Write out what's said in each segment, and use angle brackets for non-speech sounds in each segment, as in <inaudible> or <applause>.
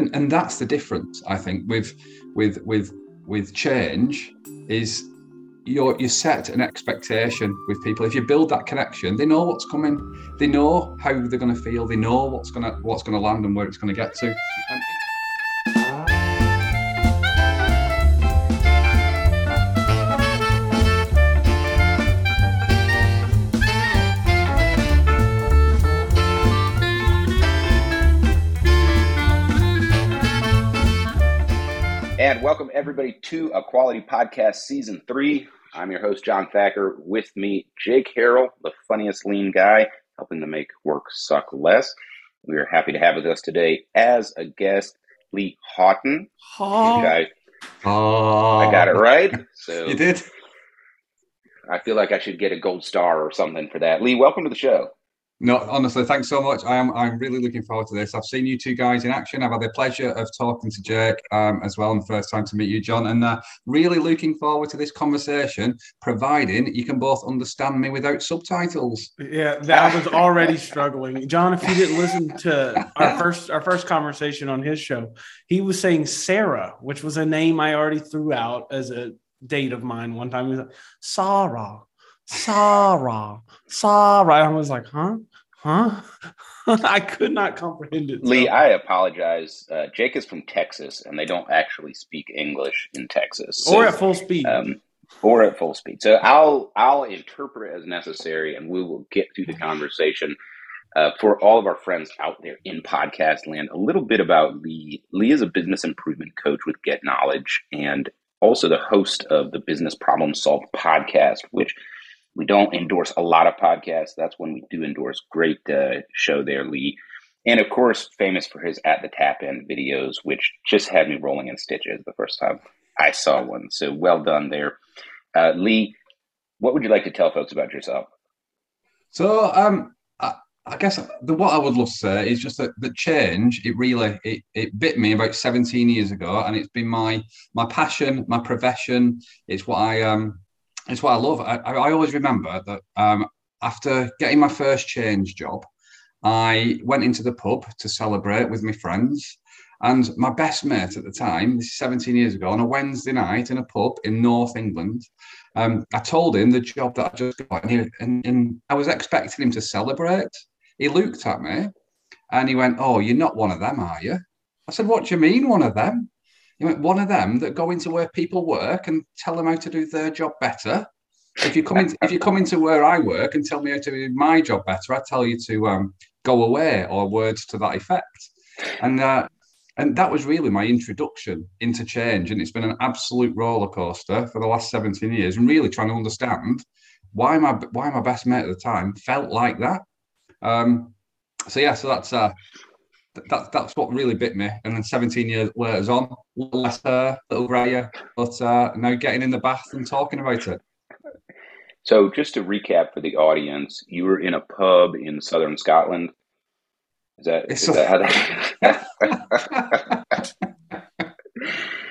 and and that's the difference I think with with with with change is you're you set an expectation with people. If you build that connection, they know what's coming. They know how they're going to feel. They know what's going to what's going to land and where it's going to get to. And welcome everybody to a quality podcast season three. I'm your host, John Thacker. With me, Jake Harrell, the funniest lean guy, helping to make work suck less. We are happy to have with us today as a guest, Lee Houghton. Oh. I, oh, I got it right. So You did. I feel like I should get a gold star or something for that. Lee, welcome to the show. No, honestly, thanks so much. I am I'm really looking forward to this. I've seen you two guys in action. I've had the pleasure of talking to Jake um, as well, and the first time to meet you, John, and uh, really looking forward to this conversation. Providing you can both understand me without subtitles. Yeah, that was already struggling. John, if you didn't listen to our <laughs> first our first conversation on his show, he was saying Sarah, which was a name I already threw out as a date of mine one time. He was like, Sarah, Sarah, Sarah. I was like, huh? Huh? <laughs> I could not comprehend it. Lee, so- I apologize. Uh, Jake is from Texas, and they don't actually speak English in Texas. So, or at full speed. um, or at full speed. So I'll I'll interpret as necessary, and we will get to the conversation. Uh, for all of our friends out there in podcast land, a little bit about Lee. Lee is a business improvement coach with Get Knowledge, and also the host of the Business Problem Solved podcast, which we don't endorse a lot of podcasts. That's when we do endorse. Great uh, show there, Lee. And of course, famous for his At the Tap End videos, which just had me rolling in stitches the first time I saw one. So well done there. Uh, Lee, what would you like to tell folks about yourself? So, um, I, guess the what I would love to say is just that the change it really it, it bit me about 17 years ago, and it's been my my passion, my profession. It's what I um, it's what I love. I, I always remember that um, after getting my first change job, I went into the pub to celebrate with my friends. And my best mate at the time, this is 17 years ago, on a Wednesday night in a pub in North England, um, I told him the job that I just got, and, he, and, and I was expecting him to celebrate. He looked at me and he went, Oh, you're not one of them, are you? I said, What do you mean, one of them? He went, One of them that go into where people work and tell them how to do their job better. If you come in, if you come into where I work and tell me how to do my job better, I tell you to um, go away or words to that effect. And uh, and that was really my introduction into change. And it's been an absolute roller coaster for the last 17 years and really trying to understand why my why my best mate at the time felt like that. Um, so yeah, so that's uh that, that's what really bit me. And then 17 years later on, little less hair, little grayer, but uh, now getting in the bath and talking about it. So, just to recap for the audience, you were in a pub in southern Scotland. Is that, a- that how that? <laughs>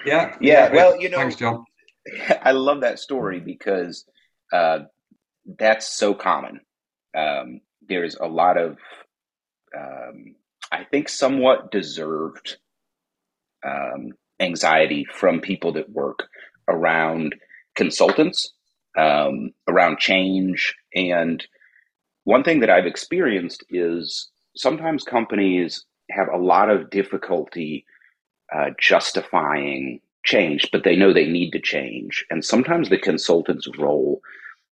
Yeah. Yeah, well, you know- Thanks, John. <laughs> I love that story because uh, that's so common. Um, there's a lot of, um, I think, somewhat deserved um, anxiety from people that work around consultants, um, around change. And one thing that I've experienced is sometimes companies have a lot of difficulty uh, justifying change, but they know they need to change. And sometimes the consultant's role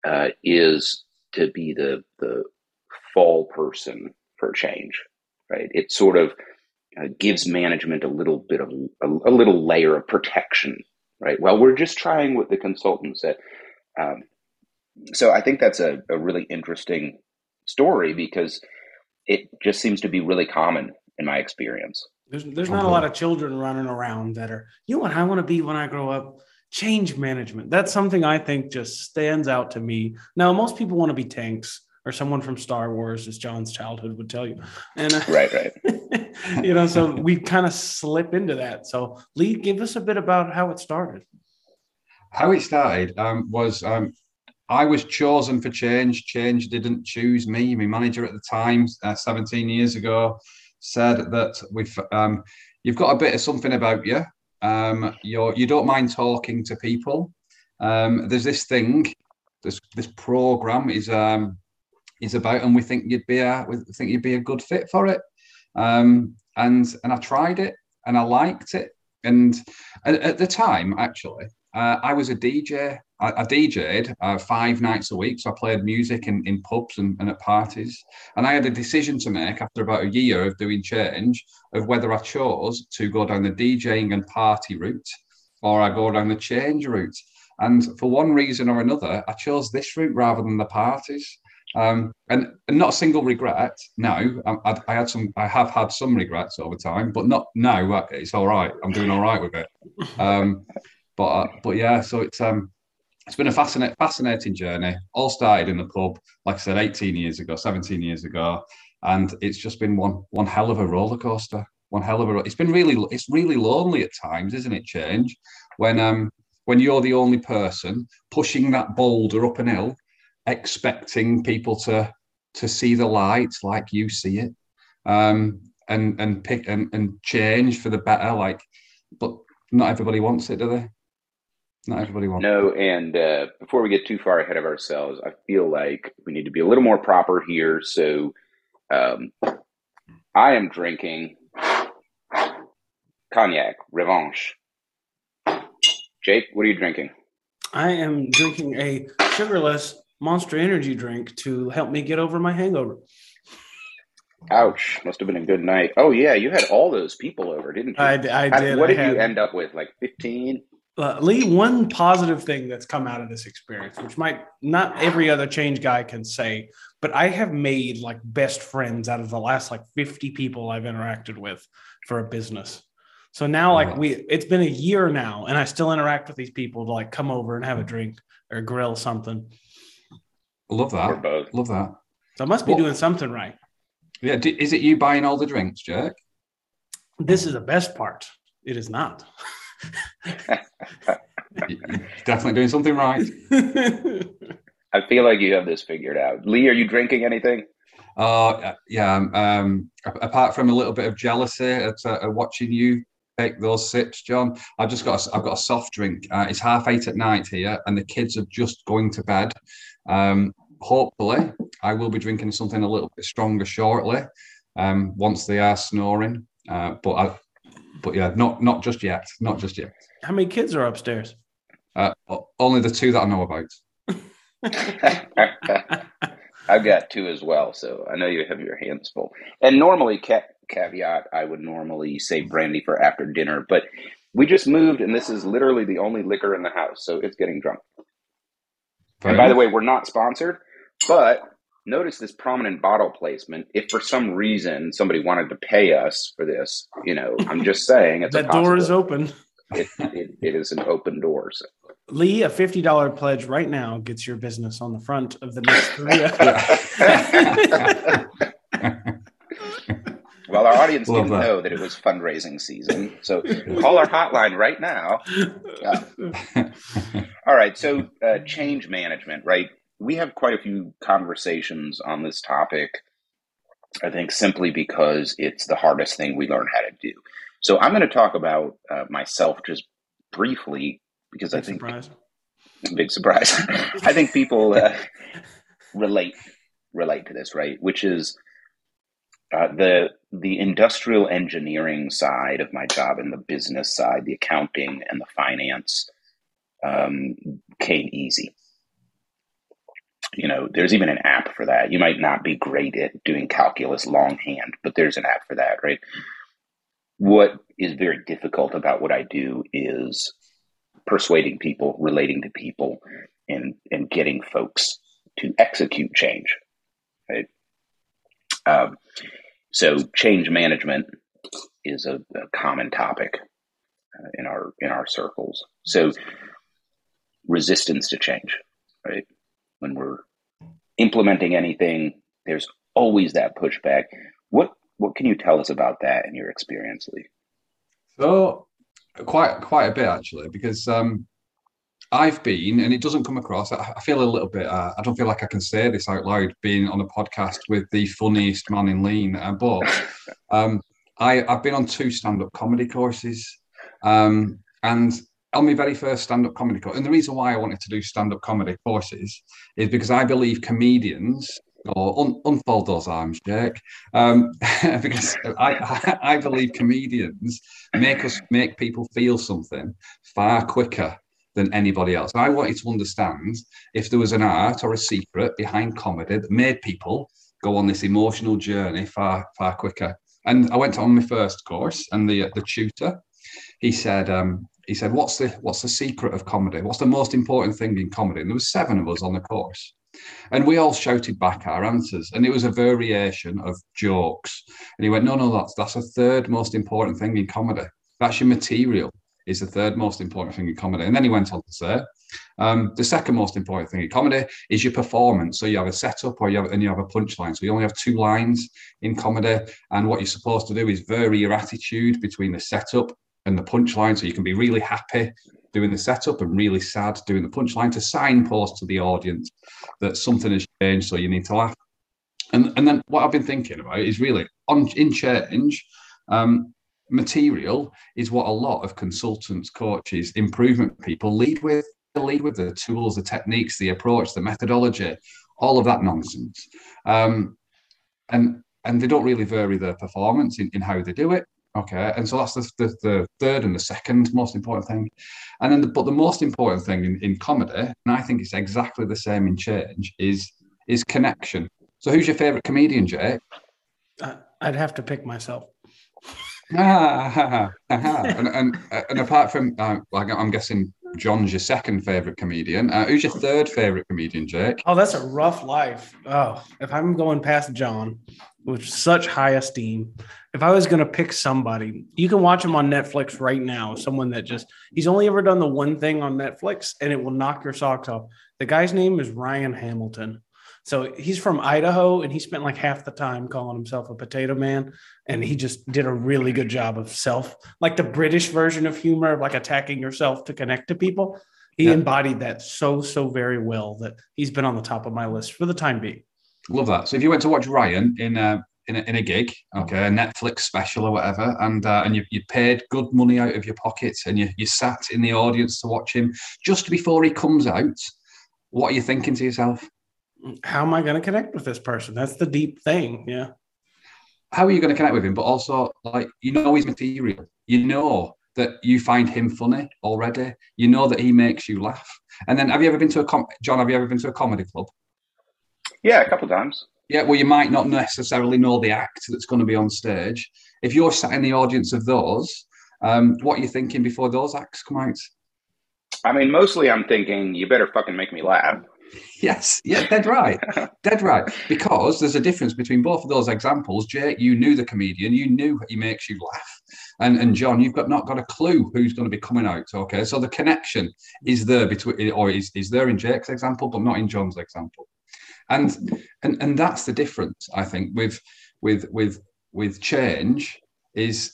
uh, is to be the the fall person for change, right? It sort of uh, gives management a little bit of a, a little layer of protection, right? Well, we're just trying what the consultant said. Um, so I think that's a, a really interesting story because it just seems to be really common in my experience. There's there's not a lot of children running around that are, you know what I want to be when I grow up? Change management. That's something I think just stands out to me. Now, most people want to be tanks or someone from Star Wars, as John's childhood would tell you. And uh, Right, right. <laughs> you know, so we kind of slip into that. So Lee, give us a bit about how it started. how it started um, was um, I was chosen for change. Change didn't choose me. My manager at the time, uh, 17 years ago, said that we've um, you've got a bit of something about you. Um, you're you don't mind talking to people. Um, there's this thing, this this program is um, is about, and we think you'd be a we think you'd be a good fit for it. Um, and and I tried it, and I liked it. And at, the time, actually, uh, I was a DJ. I, I DJ'd uh, five nights a week, so I played music in, in pubs and, and at parties. And I had a decision to make after about a year of doing change of whether I chose to go down the DJing and party route or I go down the change route. And for one reason or another, I chose this route rather than the parties. Um, and, and, not a single regret. No, I, I, had some. I have had some regrets over time, but not no. It's all right. I'm doing all right with it. Um, but uh, but yeah, so it's um it's been a fascinating fascinating journey. All started in the pub, like I said, 18 years ago, 17 years ago, and it's just been one one hell of a roller coaster. One hell of a. It's been really it's really lonely at times, isn't it? Change when um when you're the only person pushing that boulder up an hill, expecting people to to see the light like you see it, um, and and pick and, and change for the better. Like, but not everybody wants it, do they? Not everybody wants. No, and uh, before we get too far ahead of ourselves, I feel like we need to be a little more proper here. So, um, I am drinking cognac revanche. Jake, what are you drinking? I am drinking a sugarless Monster Energy drink to help me get over my hangover. Ouch! Must have been a good night. Oh yeah, you had all those people over, didn't you? I, I did. What I did had, you end up with? Like fifteen? uh, Lee, one positive thing that's come out of this experience, which might not every other change guy can say, but I have made like best friends out of the last like 50 people I've interacted with for a business. So now, like, we it's been a year now, and I still interact with these people to like come over and have a drink or grill something. Love that. both? Love that. So I must be Well- doing something right. Yeah. d- Is it you buying all the drinks, Jack? This is the best part. It is not. <laughs> Definitely doing something right. <laughs> I feel like you have this figured out. Lee, are you drinking anything? Uh, yeah. um, Um, apart from a little bit of jealousy at uh, watching you take those sips, John, I've just got a, I've got a soft drink. Uh, it's half eight at night here, and the kids are just going to bed. Um, hopefully, I will be drinking something a little bit stronger shortly. Um, once they are snoring, uh, but I, but yeah, not not just yet, not just yet. How many kids are upstairs? Uh, only the two that I know about. <laughs> I've got two as well, so I know you have your hands full. And normally, ca- caveat, I would normally say brandy for after dinner, but we just moved, and this is literally the only liquor in the house, so it's getting drunk. Fair and by the way, we're not sponsored, but notice this prominent bottle placement. If for some reason somebody wanted to pay us for this, you know, I'm just saying it's a that door is open. It, it, it is an open door. So. Lee, a fifty dollar pledge right now gets your business on the front of the next three. <laughs> <laughs> Well, our audience Love didn't that. know that it was fundraising season, so call our hotline right now. <laughs> Uh, all right, so uh, change management, right? We have quite a few conversations on this topic. I think simply because it's the hardest thing we learn how to do. So I'm going to talk about uh, myself just briefly because I think surprise. <laughs> big surprise. <laughs> I think people uh, relate relate to this, right? Which is uh, the the industrial engineering side of my job and the business side, the accounting and the finance um, came easy. You know, there's even an app for that. You might not be great at doing calculus longhand, but there's an app for that, right? What is very difficult about what I do is persuading people, relating to people, and and getting folks to execute change. Right. Um, so change management is a, a common topic uh, in our in our circles. So resistance to change, right? When we're implementing anything, there's always that pushback. What what can you tell us about that in your experience, Lee? So quite quite a bit actually, because um, I've been, and it doesn't come across. I, I feel a little bit. Uh, I don't feel like I can say this out loud, being on a podcast with the funniest man in Lean. Uh, but <laughs> um, I, I've been on two stand-up comedy courses, um, and on my very first stand-up comedy course, and the reason why I wanted to do stand-up comedy courses is because I believe comedians or un- unfold those arms, Jake, um, <laughs> because I, I, believe comedians make us make people feel something far quicker than anybody else. I wanted to understand if there was an art or a secret behind comedy that made people go on this emotional journey far far quicker. And I went on my first course, and the the tutor, he said, um, he said, "What's the what's the secret of comedy? What's the most important thing in comedy?" And there was seven of us on the course, and we all shouted back our answers, and it was a variation of jokes. And he went, "No, no, that's that's a third most important thing in comedy. That's your material is the third most important thing in comedy. And then he went on to say, um, the second most important thing in comedy is your performance. So you have a setup or you have and you have a punchline. So you only have two lines in comedy, and what you're supposed to do is vary your attitude between the setup and the punchline. So you can be really happy doing the setup and really sad doing the punchline to signpost to the audience that something has changed. So you need to laugh. And and then what I've been thinking about is really on in change. Um, material is what a lot of consultants, coaches, improvement people lead with. Lead with the tools, the techniques, the approach, the methodology, all of that nonsense. Um, and and they don't really vary their performance in, in how they do it. Okay, and so that's the, the, the, third and the second most important thing, and then the, but the most important thing in, in comedy, and I think it's exactly the same in change, is is connection. So, who's your favorite comedian, Jake? I'd have to pick myself. Ah, <laughs> and, and, and apart from, uh, like, I'm guessing John's your second favorite comedian. Uh, who's your third favorite comedian, Jake? Oh, that's a rough life. Oh, if I'm going past John with such high esteem, if I was going to pick somebody, you can watch him on Netflix right now. Someone that just, he's only ever done the one thing on Netflix and it will knock your socks off. The guy's name is Ryan Hamilton. So he's from Idaho and he spent like half the time calling himself a potato man. And he just did a really good job of self, like the British version of humor, of like attacking yourself to connect to people. He yeah. embodied that so, so very well that he's been on the top of my list for the time being. Love that. So if you went to watch Ryan in a, in a, in a gig, okay, a Netflix special or whatever, and uh, and you, you paid good money out of your pocket and you, you sat in the audience to watch him just before he comes out, what are you thinking to yourself? How am I going to connect with this person? That's the deep thing. Yeah. How are you going to connect with him? But also, like, you know, he's material. You know that you find him funny already. You know that he makes you laugh. And then, have you ever been to a com- John? Have you ever been to a comedy club? Yeah, a couple times. Yeah, well, you might not necessarily know the act that's going to be on stage. If you're sat in the audience of those, um, what are you thinking before those acts come out? I mean, mostly I'm thinking, you better fucking make me laugh. Yes, yeah, dead right, <laughs> dead right. Because there's a difference between both of those examples. Jake, you knew the comedian, you knew he makes you laugh, and and John, you've got not got a clue who's going to be coming out. Okay, so the connection is there between, or is is there in Jake's example, but not in John's example, and and and that's the difference. I think with with with with change is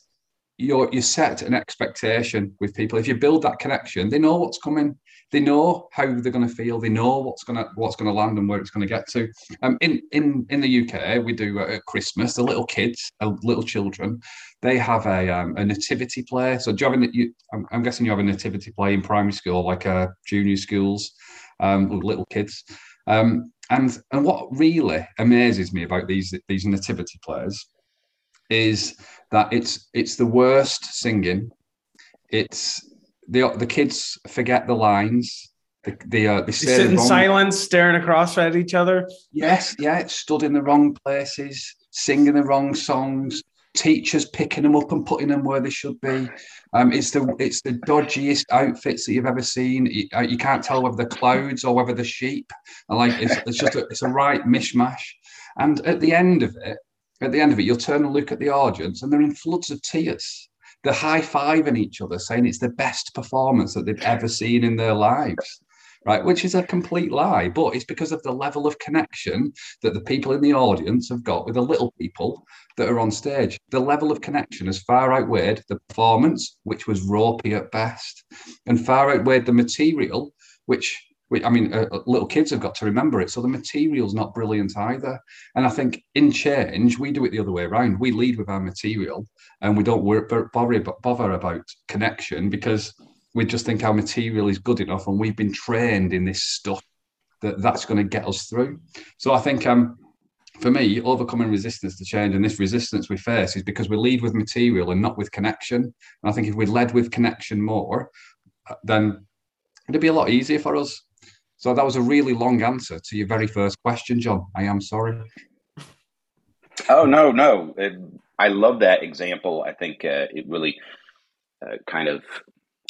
you're you set an expectation with people. If you build that connection, they know what's coming they know how they're going to feel. They know what's going to what's going to land and where it's going to get to. Um, in in in the UK, we do at Christmas. The little kids, uh, little children, they have a um, a nativity play. So, do you have a, you, I'm, I'm, guessing you have a nativity play in primary school, like uh, junior schools, um, with little kids. Um, and and what really amazes me about these these nativity plays is that it's it's the worst singing. It's the the kids forget the lines. They, they, uh, they, they sit in wrong... silence, staring across at each other. Yes, yeah, stood in the wrong places, singing the wrong songs. Teachers picking them up and putting them where they should be. Um, it's the it's the dodgiest outfits that you've ever seen. You, uh, you can't tell whether the clouds or whether the sheep. Like it's, it's just a, it's a right mishmash. And at the end of it, at the end of it, you'll turn and look at the audience, and they're in floods of tears they're high fiving each other, saying it's the best performance that they've ever seen in their lives. Right, which is a complete lie, but it's because of the level of connection that the people in the audience have got with the little people that are on stage. The level of connection has far outweighed the performance, which was ropey at best, and far outweighed the material, which I mean, uh, uh, little kids have got to remember it. So the material's not brilliant either. And I think in change, we do it the other way around. We lead with our material and we don't worry, bother, bother about connection because we just think our material is good enough and we've been trained in this stuff that that's going to get us through. So I think um, for me, overcoming resistance to change and this resistance we face is because we lead with material and not with connection. And I think if we led with connection more, uh, then it'd be a lot easier for us. So that was a really long answer to your very first question, John. I am sorry. Oh no, no. It, I love that example. I think uh, it really uh, kind of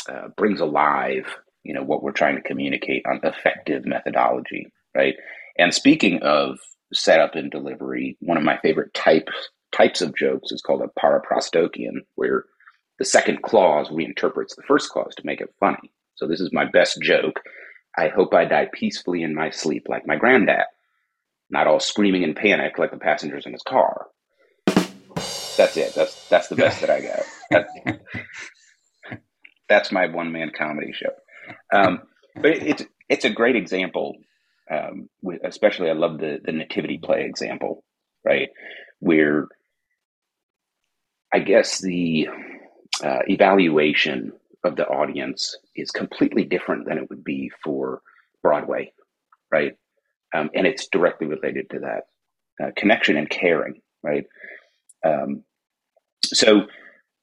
uh, brings alive, you know, what we're trying to communicate on effective methodology, right? And speaking of setup and delivery, one of my favorite types types of jokes is called a paraprosdokian, where the second clause reinterprets the first clause to make it funny. So this is my best joke. I hope I die peacefully in my sleep like my granddad, not all screaming in panic like the passengers in his car. That's it. That's that's the best that I got. That, <laughs> that's my one man comedy show. Um, but it's it's a great example. Um, with, especially, I love the the nativity play example, right? Where I guess the uh, evaluation of the audience is completely different than it would be for Broadway, right? Um, and it's directly related to that uh, connection and caring, right? Um, so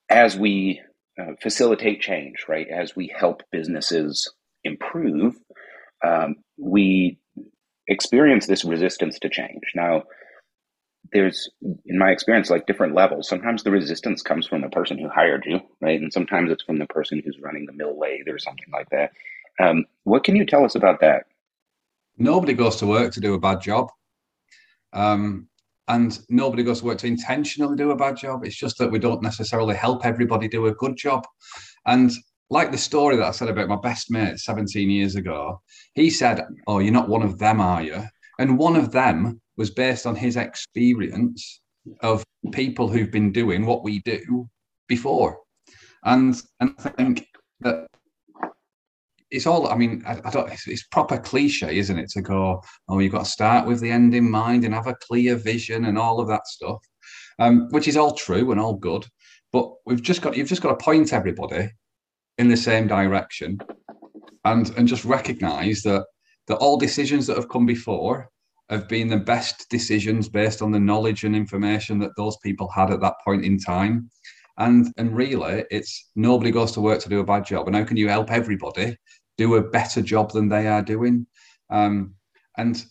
as we uh, facilitate change, right, as we help businesses improve, um, we experience this resistance to change. Now, there's in my experience like different levels. Sometimes the resistance comes from the person who hired you right? And sometimes it's from the person who's running the mill lathe or something like that. Um, what can you tell us about that? Nobody goes to work to do a bad job. Um, and nobody goes to work to intentionally do a bad job. It's just that we don't necessarily help everybody do a good job. And like the story that i said about my best mate 17 years ago he said oh you're not one of them are you? And one of them was based on his experience of people who've been doing what we do before. And and I think that it's all i mean I, I, don't it's, it's, proper cliche isn't it to go oh you've got to start with the end in mind and have a clear vision and all of that stuff um, which is all true and all good but we've just got you've just got to point everybody in the same direction and and just recognize that that all decisions that have come before have been the best decisions based on the knowledge and information that those people had at that point in time. And and really, it's nobody goes to work to do a bad job. And how can you help everybody do a better job than they are doing? Um, and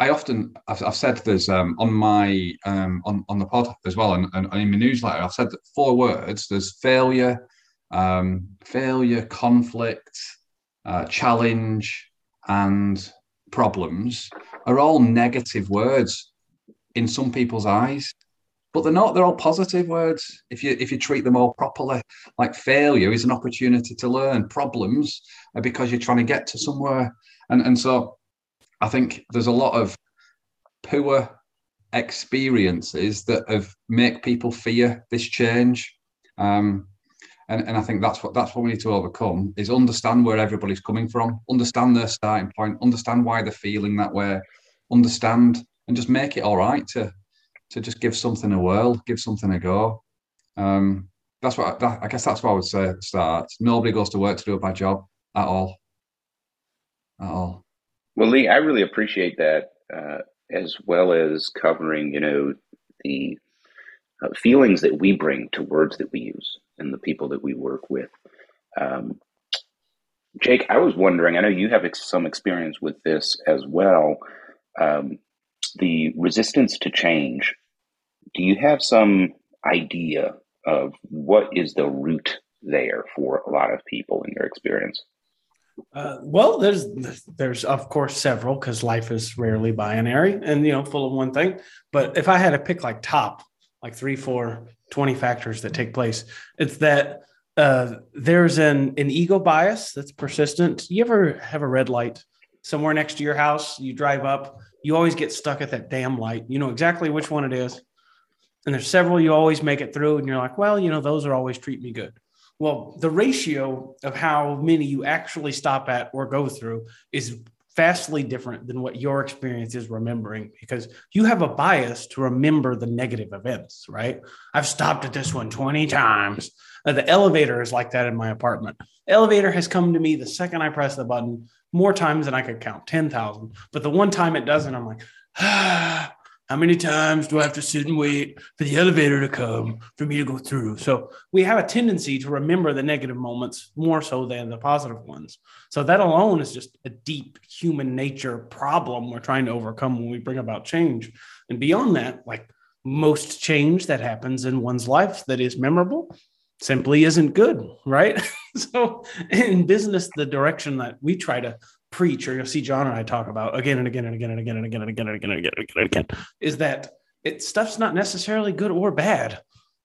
I often I've, I've said there's um, on my um, on on the pod as well, and, and, in my newsletter I've said that four words. There's failure, um, failure, conflict, uh, challenge, and problems are all negative words in some people's eyes but they're not they're all positive words. If you if you treat them all properly like failure is an opportunity to learn. Problems are because you're trying to get to somewhere. And and so i think there's a lot of poor experiences that have make people fear this change. Um, and, and I think that's what that's what we need to overcome is understand where everybody's coming from, understand their starting point, understand why they're feeling that way, understand and just make it all right to to just give something a whirl, give something a go. Um, that's what that, I guess that's what I would say at the start. Nobody goes to work to do a bad job at all. At all. Well, Lee, I really appreciate that, uh, as well as covering, you know, the uh, feelings that we bring to words that we use and the people that we work with. Um, Jake, I was wondering, I know you have ex- some experience with this as well. Um, the resistance to change, do you have some idea of what is the root there for a lot of people in your experience? Uh, well, there's there's of course several because life is rarely binary and you know full of one thing. But if I had to pick like top like three, four, 20 factors that take place. It's that uh, there's an, an ego bias that's persistent. You ever have a red light somewhere next to your house? You drive up, you always get stuck at that damn light. You know exactly which one it is. And there's several you always make it through, and you're like, well, you know, those are always treat me good. Well, the ratio of how many you actually stop at or go through is vastly different than what your experience is remembering because you have a bias to remember the negative events, right? I've stopped at this one 20 times. Uh, the elevator is like that in my apartment. Elevator has come to me the second I press the button more times than I could count 10,000. But the one time it doesn't, I'm like, <sighs> ah, how many times do I have to sit and wait for the elevator to come for me to go through? So we have a tendency to remember the negative moments more so than the positive ones. So that alone is just a deep human nature problem we're trying to overcome when we bring about change. And beyond that, like most change that happens in one's life that is memorable simply isn't good, right? <laughs> so in business, the direction that we try to preach, or you'll see John and I talk about again and again and again and again and again and again and again and again and again, and again is that it stuff's not necessarily good or bad.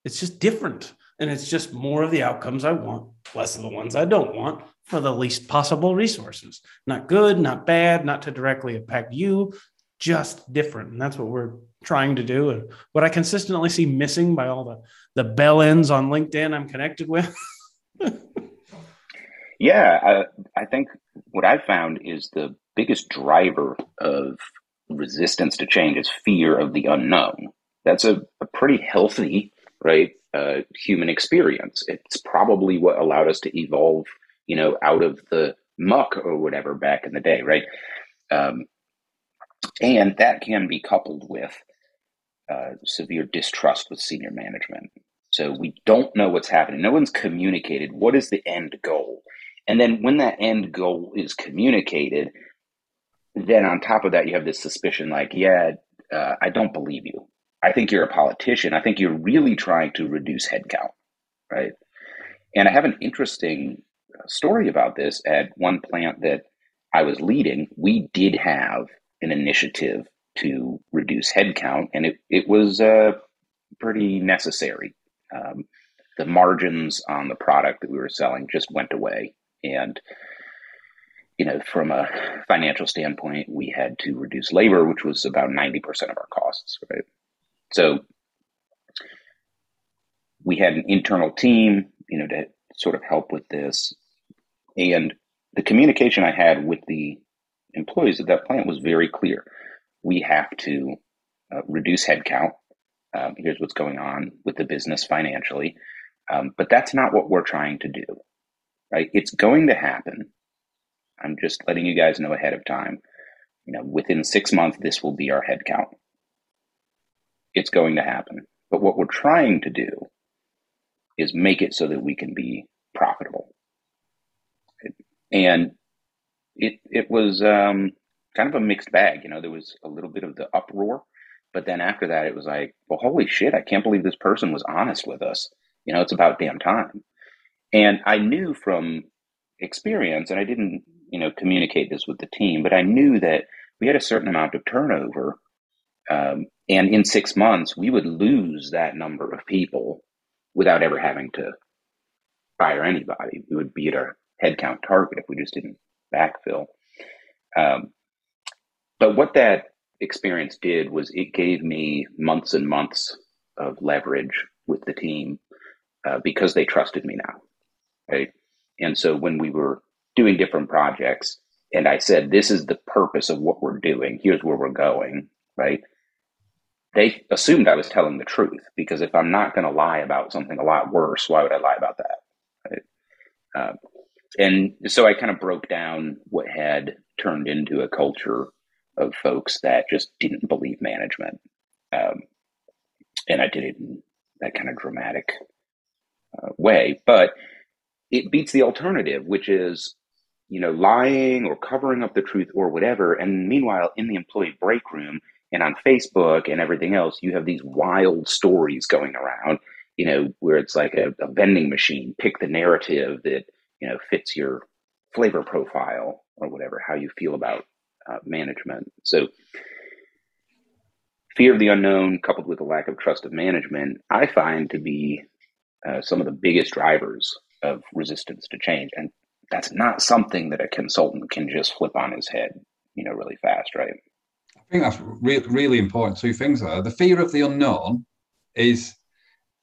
It's just different. And it's just more of the outcomes I want, less of the ones I don't want for the least possible resources. Not good, not bad, not to directly impact you, just different. And that's what we're trying to do. And what I consistently see missing by all the, the bell ends on LinkedIn I'm connected with. <laughs> yeah, I, I think what I've found is the biggest driver of resistance to change is fear of the unknown. That's a, a pretty healthy, right, uh, human experience. It's probably what allowed us to evolve, you know, out of the muck or whatever back in the day, right? Um, and that can be coupled with uh, severe distrust with senior management. So we don't know what's happening. No one's communicated what is the end goal. And then when that end goal is communicated, then on top of that, you have this suspicion like, yeah, uh, I don't believe you. I think you're a politician. I think you're really trying to reduce headcount, right? And I have an interesting uh, story about this at one plant that I was leading. We did have an initiative to reduce headcount, and it, it was uh, pretty necessary. Um, the margins on the product that we were selling just went away and, you know, from a financial standpoint, we had to reduce labor, which was about 90% of our costs, right? So we had an internal team, you know, to sort of help with this. And the communication I had with the employees at that plant was very clear. We have to uh, reduce headcount. Um, here's what's going on with the business financially. Um, but that's not what we're trying to do right? It's going to happen. I'm just letting you guys know ahead of time. You know, within six months, this will be our headcount. It's going to happen. But what we're trying to do is make it so that we can be profitable. And it it was um, kind of a mixed bag. You know, there was a little bit of the uproar, but then after that, it was like, well, holy shit! I can't believe this person was honest with us. You know, it's about damn time. And I knew from experience, and I didn't, you know, communicate this with the team, but I knew that we had a certain amount of turnover. Um, and in six months, we would lose that number of people without ever having to fire anybody. We would be at our headcount target if we just didn't backfill. Um, but what that experience did was it gave me months and months of leverage with the team uh, because they trusted me now right? And so when we were doing different projects, and I said, "This is the purpose of what we're doing. Here's where we're going," right? They assumed I was telling the truth because if I'm not going to lie about something a lot worse, why would I lie about that? Right? Uh, and so I kind of broke down what had turned into a culture of folks that just didn't believe management. Um, and I did it in that kind of dramatic uh, way. But it beats the alternative, which is, you know, lying or covering up the truth or whatever. And meanwhile, in the employee break room and on Facebook and everything else, you have these wild stories going around, you know, where it's like a, a vending machine, pick the narrative that, you know, fits your flavor profile or whatever, how you feel about uh, management. So, fear of the unknown coupled with a lack of trust of management, I find to be uh, some of the biggest drivers of resistance to change. And that's not something that a consultant can just flip on his head, you know, really fast, right? I think that's re- really important. Two things there. The fear of the unknown is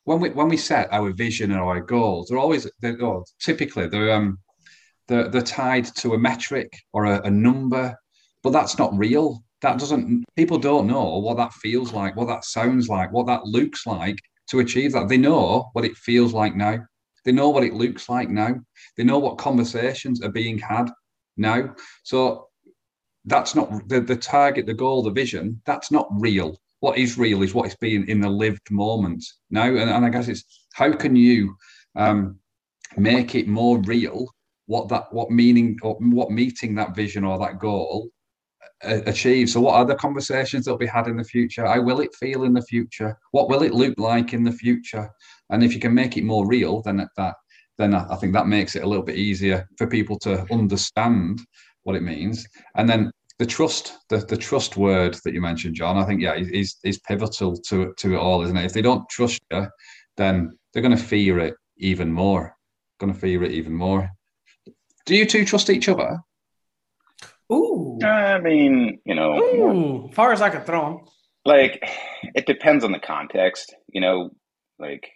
when we when we set our vision or our goals, they're always they're oh, typically they're um they're, they're tied to a metric or a, a number, but that's not real. That doesn't people don't know what that feels like, what that sounds like, what that looks like to achieve that. They know what it feels like now. They know what it looks like now. They know what conversations are being had now. So that's not the, the target, the goal, the vision. That's not real. What is real is what is being in the lived moment now. And, and I guess it's how can you um, make it more real? What that, what meaning, or what meeting that vision or that goal achieve. So, what are the conversations that'll be had in the future? How will it feel in the future? What will it look like in the future? And if you can make it more real, then that then I think that makes it a little bit easier for people to understand what it means. And then the trust, the, the trust word that you mentioned, John, I think yeah, is is pivotal to to it all, isn't it? If they don't trust you, then they're going to fear it even more. Going to fear it even more. Do you two trust each other? Ooh. I mean, you know, Ooh, far as I can throw them. Like, it depends on the context. You know, like,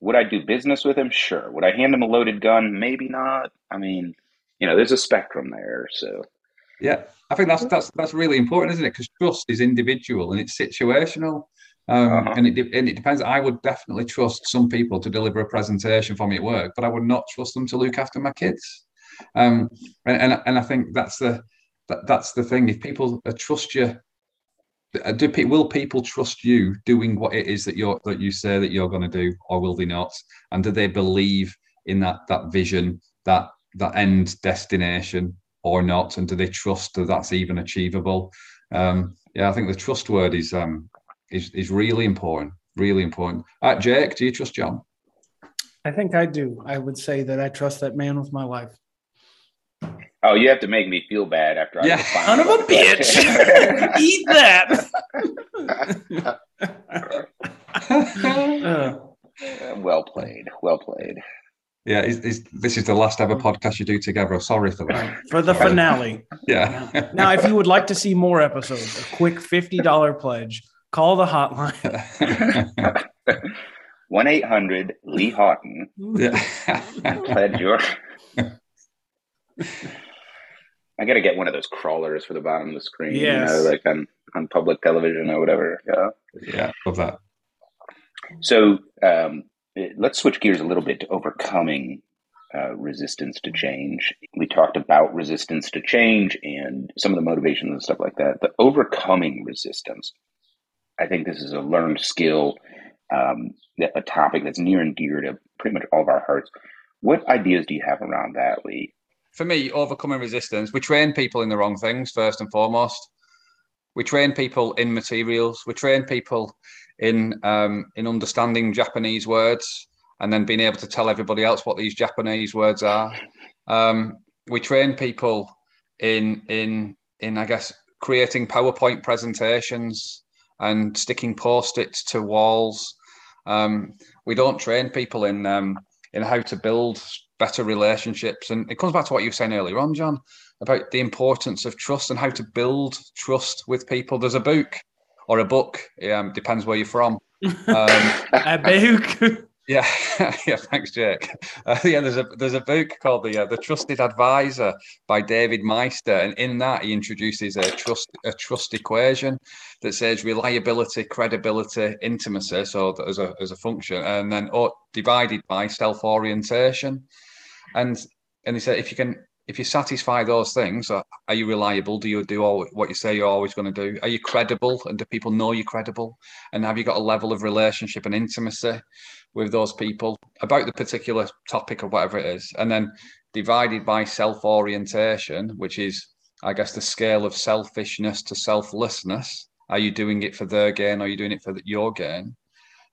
would I do business with him? Sure. Would I hand him a loaded gun? Maybe not. I mean, you know, there's a spectrum there. So, yeah, I think that's that's that's really important, isn't it? Because trust is individual and it's situational. Um, uh-huh. and, it, and it depends. I would definitely trust some people to deliver a presentation for me at work, but I would not trust them to look after my kids. Um, and, and, and I think that's the that, that's the thing. If people trust you, uh, do will people trust you doing what it is that you're that you say that you're going to do, or will they not? And do they believe in that that vision, that that end destination, or not? And do they trust that that's even achievable? Um, yeah, I think the trust word is um, is is really important. Really important. Uh, Jake, do you trust John? I think I do. I would say that I trust that man with my life. Oh, you have to make me feel bad after I. yeah. I son of a bitch. <laughs> <laughs> Eat that. <laughs> uh. Well played. Well played. Yeah, it's, it's, this is the last ever podcast you do together. Sorry for that. For the finale. yeah. now, if you would like to see more episodes, a quick $50 pledge, call the hotline. 1 800 Lee Houghton. Yeah. pledge your. I got to get one of those crawlers for the bottom of the screen, yes. you know, like on, on public television or whatever. Yeah. Yeah, love that. So um, let's switch gears a little bit to overcoming uh, resistance to change. We talked about resistance to change and some of the motivations and stuff like that. The overcoming resistance, I think this is a learned skill, um, a topic that's near and dear to pretty much all of our hearts. What ideas do you have around that, Lee? For me, overcoming resistance, we train people in the wrong things first and foremost. We train people in materials. We train people in um, in understanding Japanese words and then being able to tell everybody else what these Japanese words are. Um, we train people in in in I guess creating PowerPoint presentations and sticking post-its to walls. Um, we don't train people in um, in how to build better relationships. And it comes back to what you were saying earlier on, John, about the importance of trust and how to build trust with people. There's a book or a book, um, depends where you're from. Um, <laughs> a book. <laughs> Yeah, <laughs> yeah. Thanks, Jake. Uh, yeah, there's a there's a book called the uh, the Trusted Advisor by David Maister, and in that he introduces a trust a trust equation that says reliability, credibility, intimacy. So as a as a function, and then oh, divided by self orientation, and and he said if you can if you satisfy those things, uh, are you reliable? Do you do all what you say you're always going to do? Are you credible? And do people know you're credible? And have you got a level of relationship and intimacy with those people about the particular topic or whatever it is? And then divided by self orientation, which is, I guess, the scale of selfishness to selflessness. Are you doing it for their gain? Or are you doing it for your gain?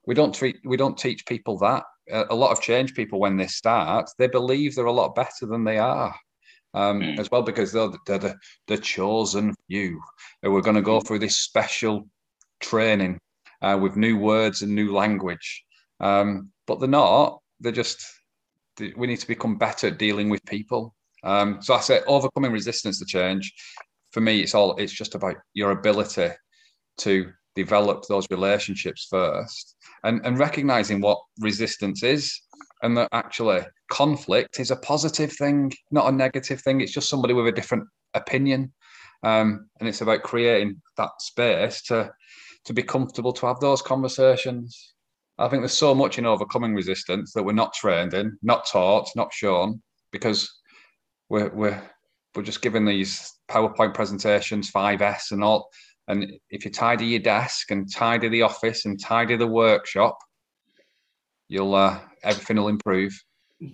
We don't treat, we don't teach people that. A lot of change people, when they start, they believe they're a lot better than they are um, mm. as well because they're, they're the, the chosen few who are going to go through this special training uh, with new words and new language. Um, but they're not. They're just. We need to become better at dealing with people. Um, so I say overcoming resistance to change. For me, it's all. It's just about your ability to develop those relationships first and, and recognizing what resistance is and that actually conflict is a positive thing, not a negative thing. It's just somebody with a different opinion. Um, and it's about creating that space to to be comfortable to have those conversations. I think there's so much in overcoming resistance that we're not trained in, not taught, not shown, because we're we're we're just given these PowerPoint presentations, 5S and all. And if you tidy your desk and tidy the office and tidy the workshop, you'll uh, everything will improve.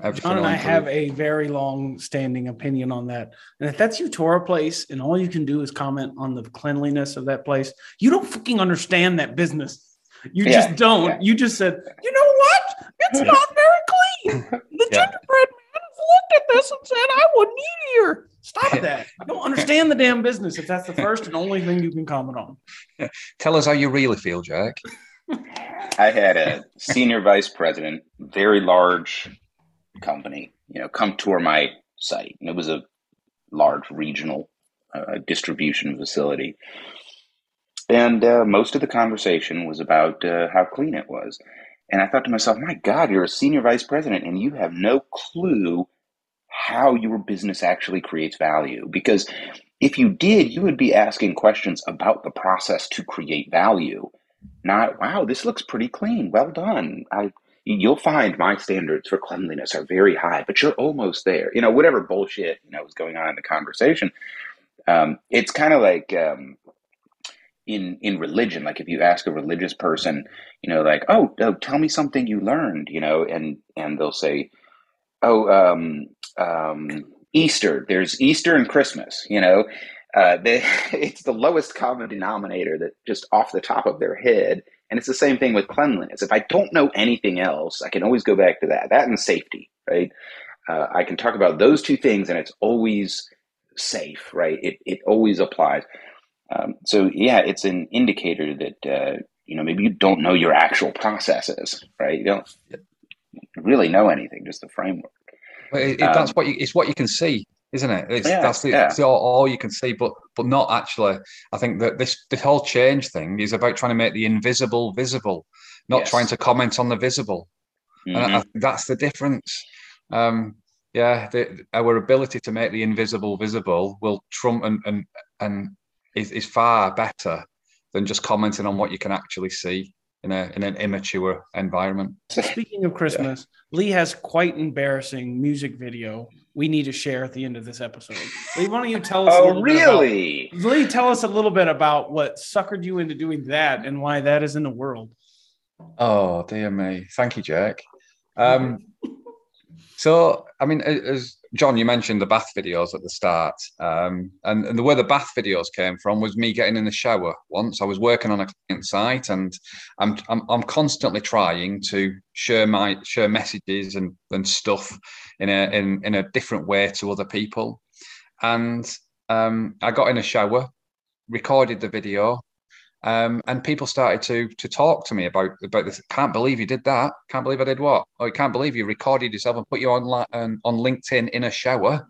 Everything John and I have a very long standing opinion on that. And if that's your Torah place and all you can do is comment on the cleanliness of that place, you don't fucking understand that business. You yeah, just don't. Yeah. You just said, you know what? It's not very clean. The <laughs> yeah. gingerbread man looked at this and said, I wouldn't eat here. Stop <laughs> that. I don't understand the damn business if that's the first and only thing you can comment on. <laughs> Tell us how you really feel, Jack. I had a senior vice president, very large company, you know, come tour my site. And it was a large regional uh, distribution facility. And uh, most of the conversation was about uh, how clean it was. And I thought to myself, my God, you're a senior vice president and you have no clue how your business actually creates value. Because if you did, you would be asking questions about the process to create value not wow this looks pretty clean. Well done. I you'll find my standards for cleanliness are very high but you're almost there. You know whatever bullshit you know was going on in the conversation um, it's kind of like um, in in religion like if you ask a religious person you know like oh, oh tell me something you learned you know and and they'll say oh um, um, easter there's easter and christmas you know uh, they, <laughs> it's the lowest common denominator that just off the top of their head. And it's the same thing with cleanliness. If I don't know anything else, I can always go back to that. That and safety, right? Uh, I can talk about those two things, and it's always safe, right? It it always applies. Um, so yeah, it's an indicator that uh, you know maybe you don't know your actual processes, right? You don't really know anything, just the framework. Well, it, um, that's what you, it's what you can see isn't it? It's yeah, that's the, yeah. it's all, all, you can see, but but not actually. I think that this this whole change thing is about trying to make the invisible visible, not yes. trying to comment on the visible, mm-hmm. and I, I, that's the difference. Um, yeah, the, our ability to make the invisible visible will trump and and and is, is far better than just commenting on what you can actually see in a in an immature environment. Speaking of Christmas, yeah. Lee has quite embarrassing music video we need to share at the end of this episode. Lee, why don't you tell us? Oh, really? About, Lee, tell us a little bit about what suckered you into doing that and why that is in the world. Oh dear me! Thank you, Jack. Um, <laughs> so, I mean, as John, you mentioned the bath videos at the start, um, and, and the where the bath videos came from was me getting in the shower once. I was working on a client site, and I'm I'm, I'm constantly trying to share my share messages and, and stuff in a in, in a different way to other people. And um, I got in a shower, recorded the video, um, and people started to to talk to me about about this. Can't believe you did that. Can't believe I did what? Oh, I can't believe you recorded yourself and put you on um, on LinkedIn in a shower.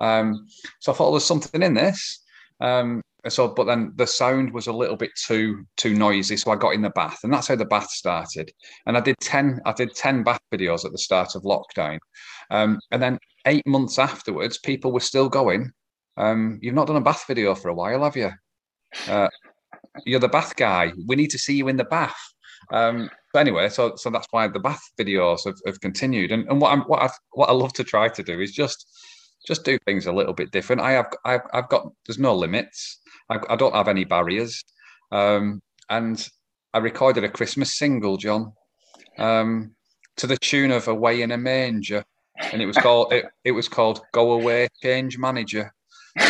Um, so I thought there's something in this. Um, so, but then the sound was a little bit too too noisy, so I got in the bath, and that's how the bath started. And I did ten I did ten bath videos at the start of lockdown, um, and then eight months afterwards, people were still going. Um, you've not done a bath video for a while, have you? Uh, you're the bath guy. We need to see you in the bath. Um, but anyway, so so that's why the bath videos have, have continued. And, and what I'm what I what I love to try to do is just just do things a little bit different. I have I've, I've got there's no limits. I, I don't have any barriers. Um, and I recorded a Christmas single, John, um, to the tune of "Away in a Manger," and it was called it, it was called "Go Away, Change Manager."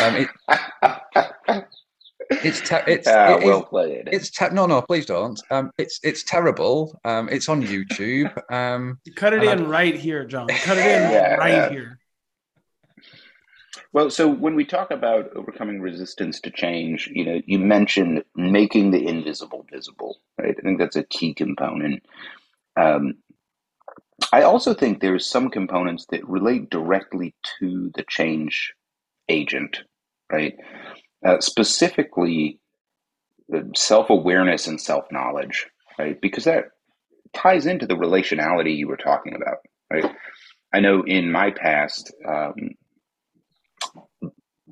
Um, it, it's te- it's uh, it well is, played. It's te- no no please don't. Um, it's it's terrible. Um, it's on YouTube. Um, cut it in I... right here, John. Cut it in yeah, right yeah. here. Well, so when we talk about overcoming resistance to change, you know, you mentioned making the invisible visible, right? I think that's a key component. Um, I also think there's some components that relate directly to the change agent, right? Uh, specifically, self awareness and self knowledge, right? Because that ties into the relationality you were talking about, right? I know in my past, um,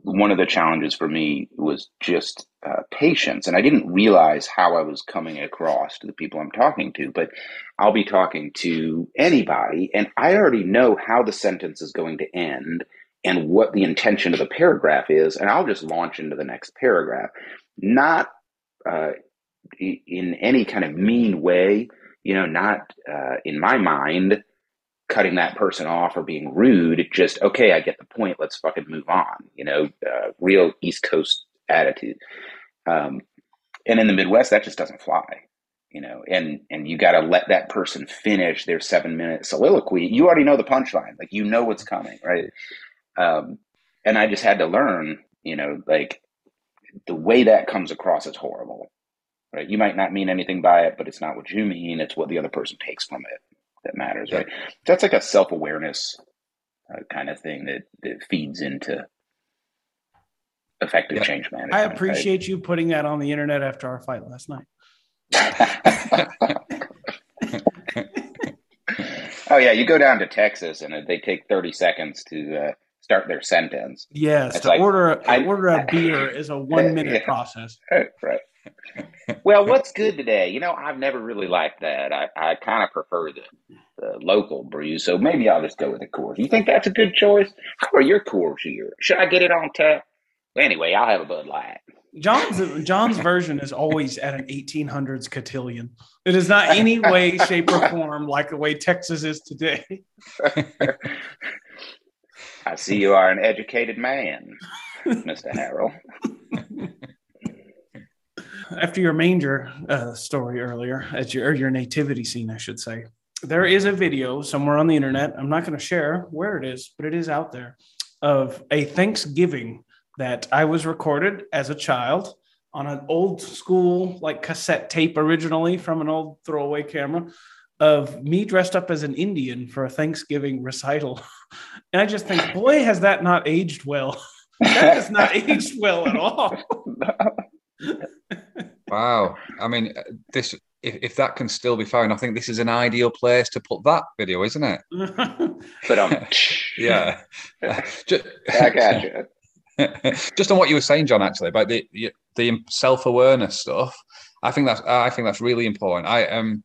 one of the challenges for me was just uh, patience. And I didn't realize how I was coming across to the people I'm talking to, but I'll be talking to anybody, and I already know how the sentence is going to end and what the intention of the paragraph is, and I'll just launch into the next paragraph, not uh, in any kind of mean way, you know, not uh, in my mind cutting that person off or being rude. Just okay, I get the point. Let's fucking move on. You know, uh, real East Coast attitude. Um, and in the Midwest, that just doesn't fly. You know, and and you got to let that person finish their seven minute soliloquy. You already know the punchline, like you know what's coming, right? Um, and I just had to learn, you know, like the way that comes across is horrible, right? You might not mean anything by it, but it's not what you mean; it's what the other person takes from it that matters, right? That's like a self awareness uh, kind of thing that, that feeds into effective yeah. change management. I appreciate right? you putting that on the internet after our fight last night. <laughs> oh yeah, you go down to Texas and they take thirty seconds to uh, start their sentence. Yes, it's to like, order I, order a <laughs> beer is a one minute <laughs> yeah, process. <laughs> Right well, what's good today? You know, I've never really liked that. I, I kind of prefer the, the local brew, so maybe I'll just go with the Coors. You think that's a good choice? How are your Coors here? Should I get it on tap? Anyway, I'll have a Bud Light. John's John's version is always at an 1800s cotillion. It is not any way, shape, or form like the way Texas is today. I see you are an educated man, Mr. Harrell after your manger uh, story earlier, at your your nativity scene, I should say, there is a video somewhere on the internet. I'm not going to share where it is, but it is out there of a Thanksgiving that I was recorded as a child on an old school like cassette tape originally from an old throwaway camera of me dressed up as an Indian for a Thanksgiving recital. <laughs> And I just think, boy, has that not aged well. <laughs> that has not <laughs> aged well at all. wow. I mean, this if, if that can still be found, I think this is an ideal place to put that video, isn't it? <laughs> but um, yeah, just, I got you. just on what you were saying, John, actually about the the self awareness stuff. I think that's I think that's really important. I um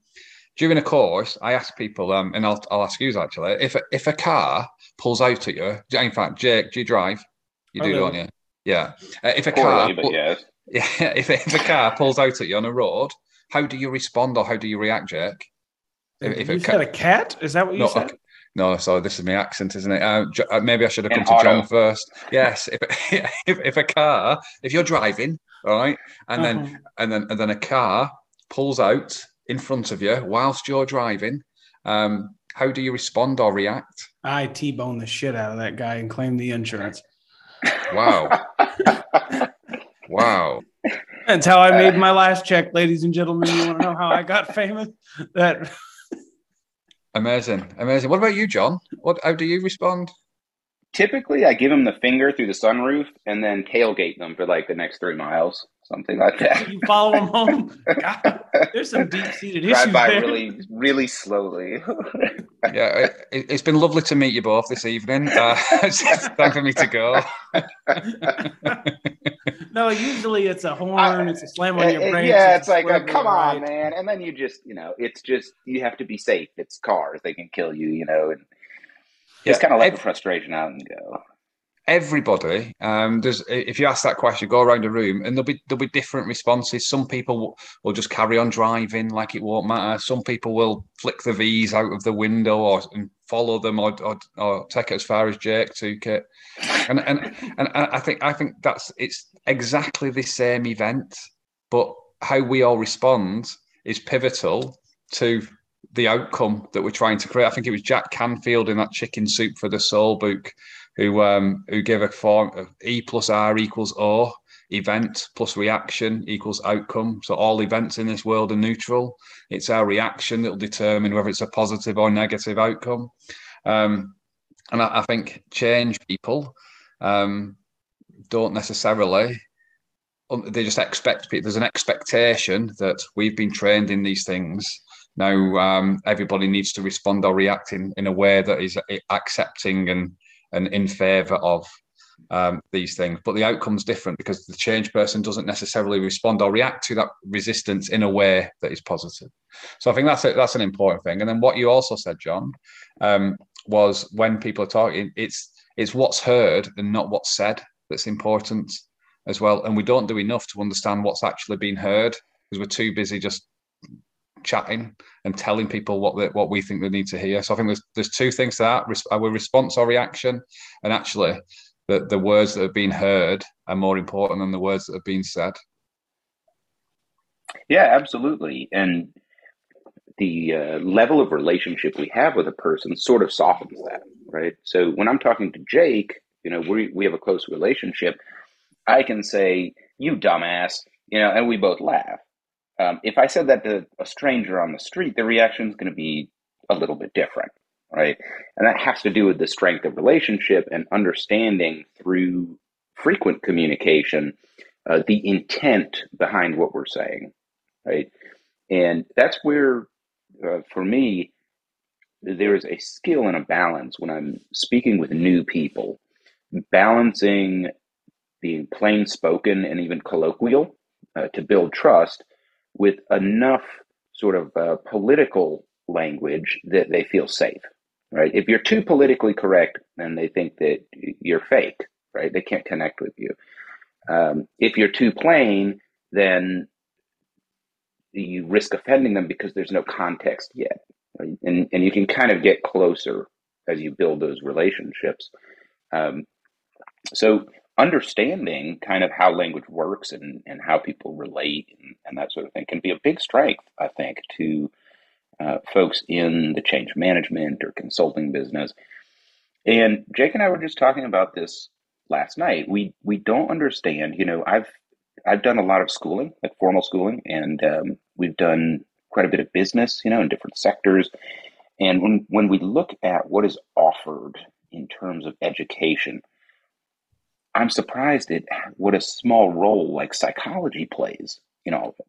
during a course, I ask people, um, and I'll I'll ask you actually, if if a car pulls out at you, in fact, Jake, do you drive? You do, don't you? Yeah. Uh, if a car, yes. <laughs> Yeah, if, if a car pulls out at you on a road, how do you respond or how do you react, Jake? If, if you said a cat? Is that what you no, said? No, sorry, this is my accent, isn't it? Uh, uh maybe I should have come to John first. Yes, if, <laughs> if, if a car, if you're driving, all right, and uh-huh. then and then and then a car pulls out in front of you whilst you're driving, um, how do you respond or react? I t-bone the shit out of that guy and claim the insurance. Wow. <laughs> Wow. That's how I made uh, my last check, ladies and gentlemen. You want to know how I got famous? That <laughs> amazing, amazing. What about you, John? What? How do you respond? Typically, I give them the finger through the sunroof and then tailgate them for like the next three miles, something like that. You follow them home. <laughs> God, there's some deep seated issues. Drive by there. really, really slowly. <laughs> yeah, it, has been lovely to meet you both this evening. Uh, <laughs> it's time for me to go. no, usually it's a horn, it's a slam on your brakes. Yeah, it's, it's like, a, come on, man. And then you just, you know, it's just, you have to be safe. It's cars, they can kill you, you know, and yeah. just kind of let the frustration out and go everybody um, if you ask that question go around a room and there'll be there'll be different responses. Some people will, will just carry on driving like it won't matter. Some people will flick the v's out of the window or and follow them or, or, or take it as far as jake took it. And, and and i think i think that's it's exactly the same event but how we all respond is pivotal to the outcome that we're trying to create. I think it was Jack Canfield in that Chicken Soup for the Soul book who um, who a form of E plus R equals O. Event plus reaction equals outcome. So all events in this world are neutral. It's our reaction that will determine whether it's a positive or negative outcome. Um, and I, I, think change people um, don't necessarily they just expect there's an expectation that we've been trained in these things now um, everybody needs to respond or react in, in a way that is accepting and and in favor of um, these things. But the outcome's different because the change person doesn't necessarily respond or react to that resistance in a way that is positive. So i think that's a, that's an important thing. And then what you also said john um, was when people are talking it's it's what's heard and not what's said that's important as well. And we don't do enough to understand what's actually being heard because we're too busy just chatting and telling people what what we think they need to hear. So I think there's there's two things to that: our response or reaction, and actually the the words that have been heard are more important than the words that have been said. Yeah, absolutely, and the uh, level of relationship we have with a person sort of softens that, right? So when I'm talking to Jake, you know, we we have a close relationship. I can say, "You dumbass," you know, and we both laugh. Um, if I said that to a stranger on the street, the reaction is going to be a little bit different, right? And that has to do with the strength of relationship and understanding through frequent communication uh, the intent behind what we're saying, right? And that's where, uh, for me, there is a skill and a balance when I'm speaking with new people, balancing being plain spoken and even colloquial uh, to build trust with enough sort of uh, political language that they feel safe, right? If you're too politically correct, then they think that you're fake, right? They can't connect with you. Um, if you're too plain, then you risk offending them because there's no context yet. Right? And, and you can kind of get closer as you build those relationships. Um, so understanding kind of how language works and, and how people relate and, and that sort of thing can be a big strength, I think, to uh, folks in the change management or consulting business. And Jake and I were just talking about this last night. We we don't understand. You know, I've I've done a lot of schooling, like formal schooling, and um, we've done quite a bit of business, you know, in different sectors. And when when we look at what is offered in terms of education, I'm surprised at what a small role like psychology plays in all of it.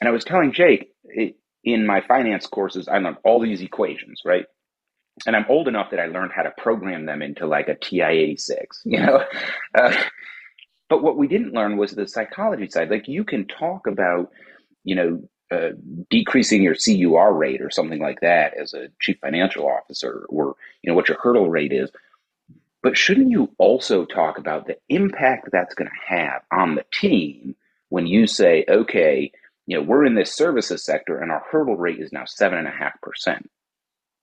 And I was telling Jake it, in my finance courses, I learned all these equations, right? And I'm old enough that I learned how to program them into like a TI 86, <laughs> you know? Uh, but what we didn't learn was the psychology side. Like you can talk about, you know, uh, decreasing your CUR rate or something like that as a chief financial officer, or you know what your hurdle rate is. But shouldn't you also talk about the impact that's going to have on the team when you say, okay, you know, we're in this services sector and our hurdle rate is now seven and a half percent,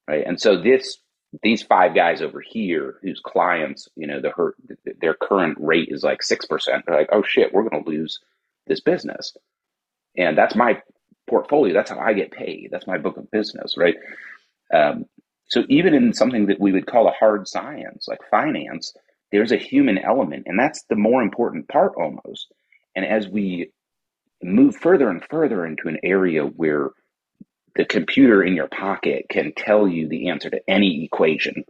right? And so this these five guys over here whose clients, you know, the hurt their current rate is like six percent. They're like, oh shit, we're going to lose this business, and that's my portfolio. That's how I get paid. That's my book of business, right? Um, so even in something that we would call a hard science, like finance, there's a human element, and that's the more important part almost. And as we move further and further into an area where the computer in your pocket can tell you the answer to any equation,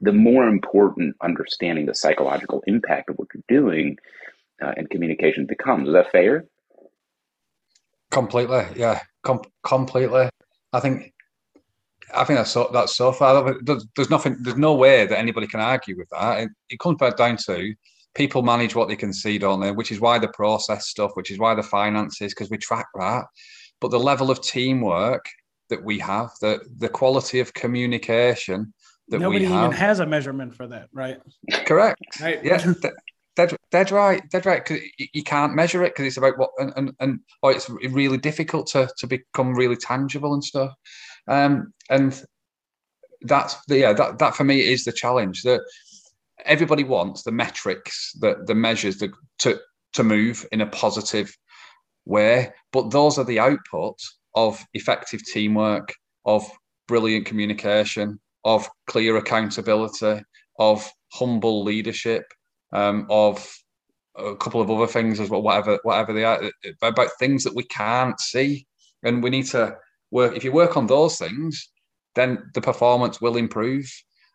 the more important understanding the psychological impact of what you're doing uh, and communication becomes. Is that fair? Completely, yeah, Com- completely. I think I think that's so that's so far. There's nothing. There's no way that anybody can argue with that. It, it, comes back down to people manage what they can see, don't they? Which is why the process stuff, which is why the finances, because we track that. But the level of teamwork that we have, the the quality of communication that nobody we have, even has a measurement for that, right? Correct. <laughs> right. Yeah. Dead, dead right, dead right. Because you can't measure it because it's about what, and, and and or it's really difficult to to become really tangible and stuff. Um, and that's the, yeah, that, that for me is the challenge that everybody wants the metrics, the, the measures the, to, to move in a positive way. But those are the output of effective teamwork, of brilliant communication, of clear accountability, of humble leadership, um, of a couple of other things as well, whatever whatever they are, about things that we can't see, and we need to work if you work on those things then the performance will improve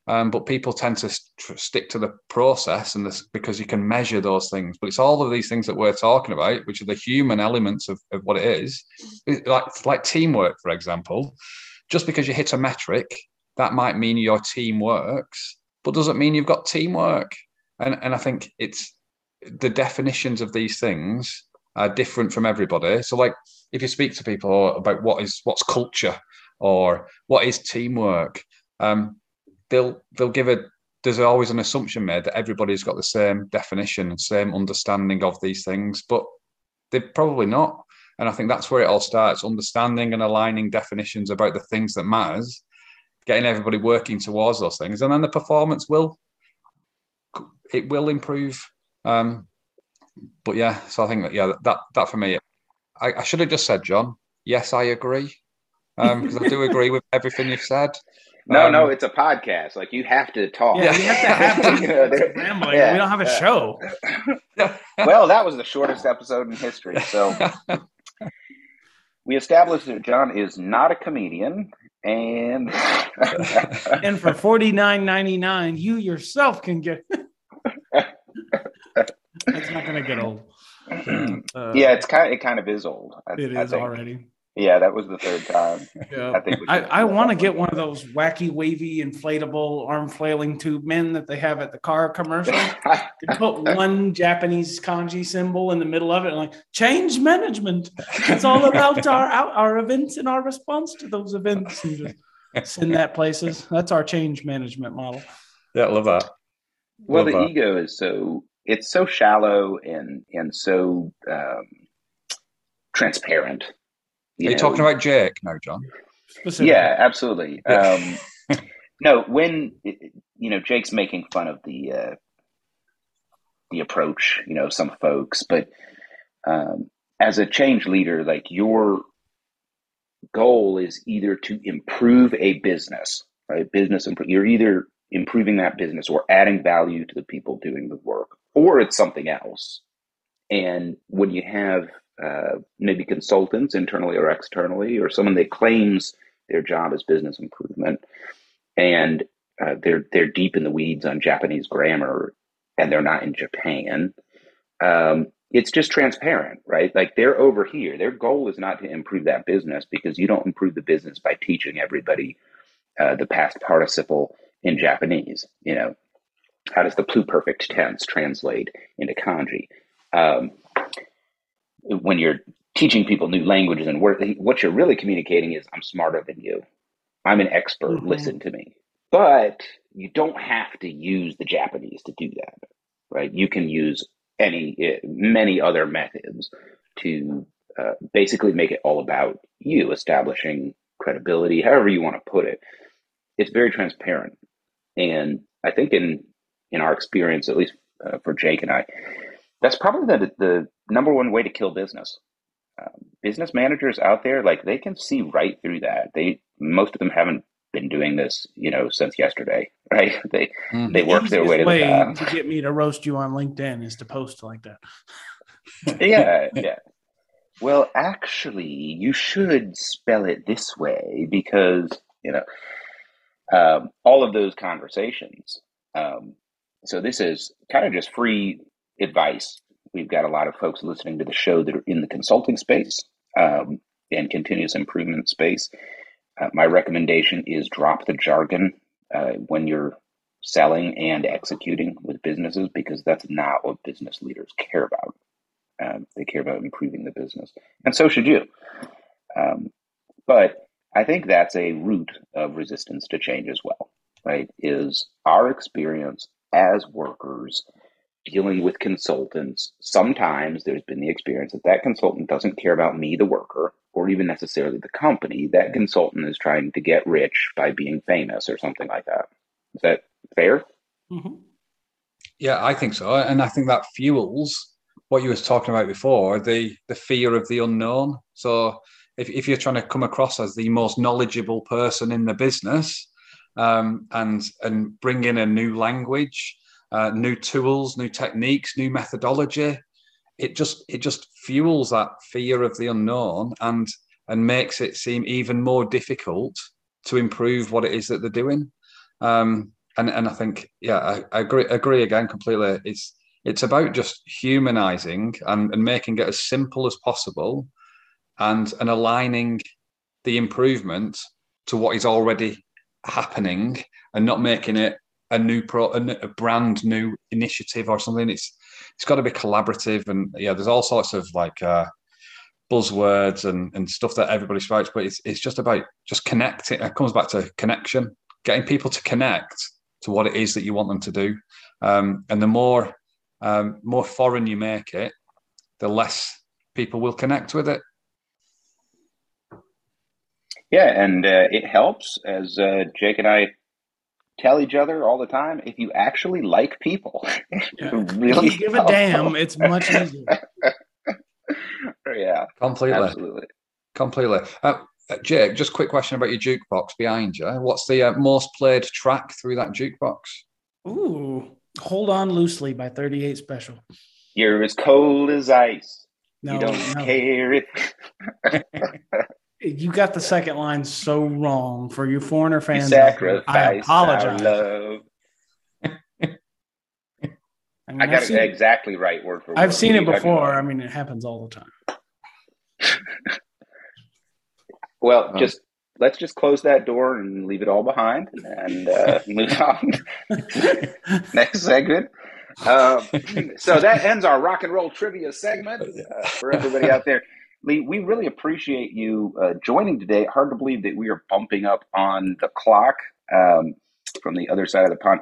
Um, but people tend to st- stick to the process and this because you can measure those things. But it's all of these things that we're talking about, which are the human elements of, of what it is. It, like, like teamwork, for example. Just because you hit a metric, that might mean your team works, but doesn't mean you've got teamwork. And, and I think it's the definitions of these things are different from everybody. So, like, if you speak to people about what is what's culture or what is teamwork, um, they'll they'll give a there's always an assumption made that everybody's got the same definition and same understanding of these things, but they're probably not. And I think that's where it all starts: understanding and aligning definitions about the things that matters, getting everybody working towards those things, and then the performance will it will improve. Um, but yeah, so I think that yeah, that that for me, I, I should have just said, John. Yes, I agree because um, I do agree with everything you've said. No, um, no, it's a podcast. Like you have to talk. Yeah, you have to have <laughs> to. yeah, we don't have a show. <laughs> well, that was the shortest episode in history. So we established that John is not a comedian, and <laughs> and for forty nine ninety nine, you yourself can get. That's not going to get old. Uh, <clears throat> yeah, it's kind. Of, it kind of is old. I, it is already. Yeah, that was the third time. Yeah. I think I, I want to get one of those wacky, wavy, inflatable arm flailing tube men that they have at the car commercial. <laughs> they put one Japanese kanji symbol in the middle of it, and like change management. It's all about our our events and our response to those events, and just send that places. That's our change management model. Yeah, love that. Well, love the that. ego is so it's so shallow and and so um, transparent you Are you know, talking about Jake now, John? Yeah, absolutely. Um, <laughs> no, when you know Jake's making fun of the uh, the approach, you know, some folks, but um, as a change leader, like your goal is either to improve a business, right? Business, you're either improving that business or adding value to the people doing the work, or it's something else. And when you have uh, maybe consultants internally or externally, or someone that claims their job is business improvement, and uh, they're they're deep in the weeds on Japanese grammar, and they're not in Japan. Um, it's just transparent, right? Like they're over here. Their goal is not to improve that business because you don't improve the business by teaching everybody uh, the past participle in Japanese. You know, how does the pluperfect tense translate into kanji? Um, when you're teaching people new languages and work, what you're really communicating is I'm smarter than you. I'm an expert. Mm-hmm. Listen to me. But you don't have to use the Japanese to do that, right? You can use any many other methods to uh, basically make it all about you, establishing credibility, however you want to put it. It's very transparent, and I think in in our experience, at least uh, for Jake and I, that's probably the the number one way to kill business. Um, business managers out there, like they can see right through that. They most of them haven't been doing this, you know, since yesterday, <laughs> right? They mm. they work their way to way the to get me to roast you on LinkedIn is to post like that. <laughs> yeah, <laughs> yeah. Well, actually, you should spell it this way because you know um, all of those conversations. Um, so this is kind of just free advice. We've got a lot of folks listening to the show that are in the consulting space um, and continuous improvement space. Uh, my recommendation is drop the jargon uh, when you're selling and executing with businesses because that's not what business leaders care about. Um, they care about improving the business, and so should you. Um, but I think that's a root of resistance to change as well, right? Is our experience as workers dealing with consultants, sometimes there's been the experience that that consultant doesn't care about me, the worker, or even necessarily the company. That consultant is trying to get rich by being famous or something like that. Is that fair? Mm-hmm. Yeah, I think so, and I think that fuels what you was talking about before the the fear of the unknown. So if if you're trying to come across as the most knowledgeable person in the business, um, and and bring in a new language uh, new tools, new techniques, new methodology. It just it just fuels that fear of the unknown and and makes it seem even more difficult to improve what it is that they're doing. Um, and and I think yeah, I, I agree agree again completely. It's it's about just humanizing and, and making it as simple as possible, and and aligning the improvement to what is already happening, and not making it a new pro a, a brand new initiative or something. It's it's got to be collaborative, and yeah, there's all sorts of like. Uh, buzzwords and, and stuff that everybody spouts, but it's, it's just about just connecting. It comes back to connection, getting people to connect to what it is that you want them to do. Um, and the more um, more foreign you make it, the less people will connect with it. Yeah, and uh, it helps as uh, Jake and I tell each other all the time. If you actually like people, yeah. <laughs> really give a damn. It's much easier. <laughs> yeah, completely, absolutely, completely. Uh, uh, Jake, just quick question about your jukebox behind you. What's the uh, most played track through that jukebox? Ooh, Hold On Loosely by 38 Special. You're as cold as ice. No, you don't no. care if. <laughs> you got the second line so wrong for you foreigner fans. You I apologize. Love. <laughs> I, mean, I got it exactly right word for word. I've seen it before. I mean, it happens all the time. <laughs> well, oh. just let's just close that door and leave it all behind and uh, <laughs> move on. Next segment. Um, so that ends our rock and roll trivia segment uh, for everybody out there. Lee, we really appreciate you uh, joining today. Hard to believe that we are bumping up on the clock um, from the other side of the pond.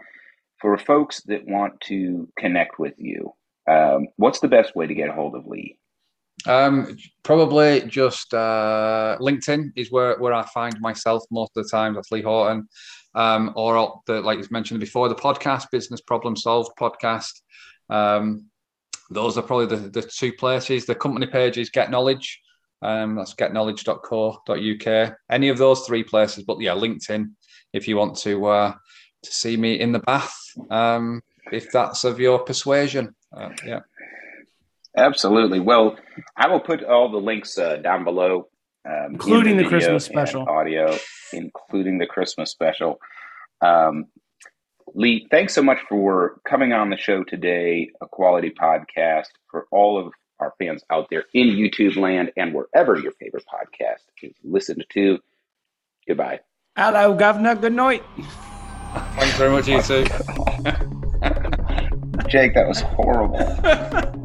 For folks that want to connect with you, um, what's the best way to get a hold of Lee? Um, probably just uh, LinkedIn is where, where I find myself most of the time. That's Lee Houghton. Um, or the, like you mentioned before, the podcast, Business Problem Solved podcast. Um, those are probably the, the two places. The company page is Get Knowledge. Um, that's getknowledge.co.uk. Any of those three places, but yeah, LinkedIn if you want to uh, to see me in the bath, um, if that's of your persuasion. Uh, yeah. Absolutely. Well, I will put all the links uh, down below, um, including the, the Christmas special audio, including the Christmas special. Um, Lee, thanks so much for coming on the show today. A quality podcast for all of our fans out there in YouTube land and wherever your favorite podcast is listened to. Goodbye. Hello, Governor. Good night. Thanks very much, you too. <laughs> Jake, that was horrible. <laughs>